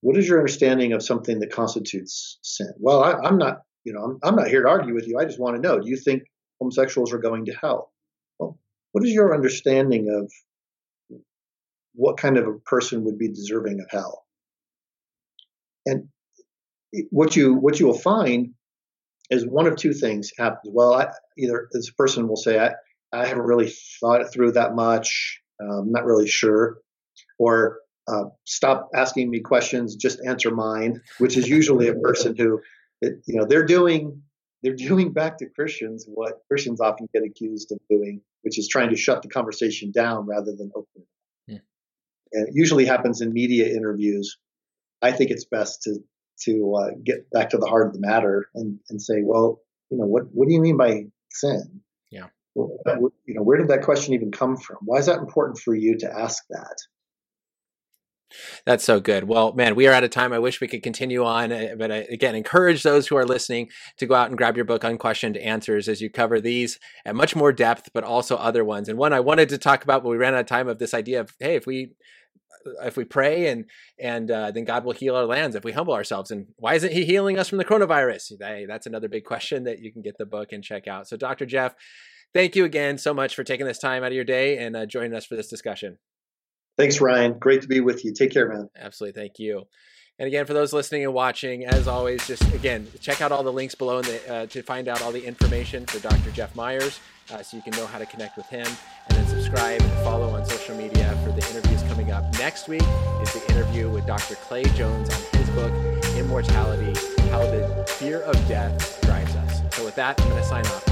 What is your understanding of something that constitutes sin? Well, I, am not, you know, I'm, I'm not here to argue with you. I just want to know, do you think homosexuals are going to hell? Well, what is your understanding of what kind of a person would be deserving of hell? And what you what you will find is one of two things happens. Well, I, either this person will say, I, I haven't really thought it through that much. Uh, I'm not really sure. Or uh, stop asking me questions, just answer mine, which is usually a person who, it, you know, they're doing they're doing back to Christians what Christians often get accused of doing, which is trying to shut the conversation down rather than open it. Yeah. And it usually happens in media interviews. I think it's best to to uh, get back to the heart of the matter and, and say, well, you know, what what do you mean by sin? You know, where did that question even come from? Why is that important for you to ask that? That's so good. Well, man, we are out of time. I wish we could continue on, eh, but I, again, encourage those who are listening to go out and grab your book, Unquestioned Answers, as you cover these at much more depth, but also other ones. And one I wanted to talk about, but we ran out of time of this idea of, hey, if we uh, if we pray and and uh, then God will heal our lands if we humble ourselves. And why isn't He healing us from the coronavirus? Hey, that's another big question that you can get the book and check out. So, Dr. Jeff, thank you again so much for taking this time out of your day and uh, joining us for this discussion. Thanks, Ryan. Great to be with you. Take care, man. Absolutely. Thank you. And again, for those listening and watching, as always, just again, check out all the links below the, uh, to find out all the information for Dr. Jeff Myers uh, so you can know how to connect with him. And then subscribe and follow on social media for the interviews coming up. Next week is the interview with Dr. Clay Jones on his book, Immortality How the Fear of Death Drives Us. So, with that, I'm going to sign off.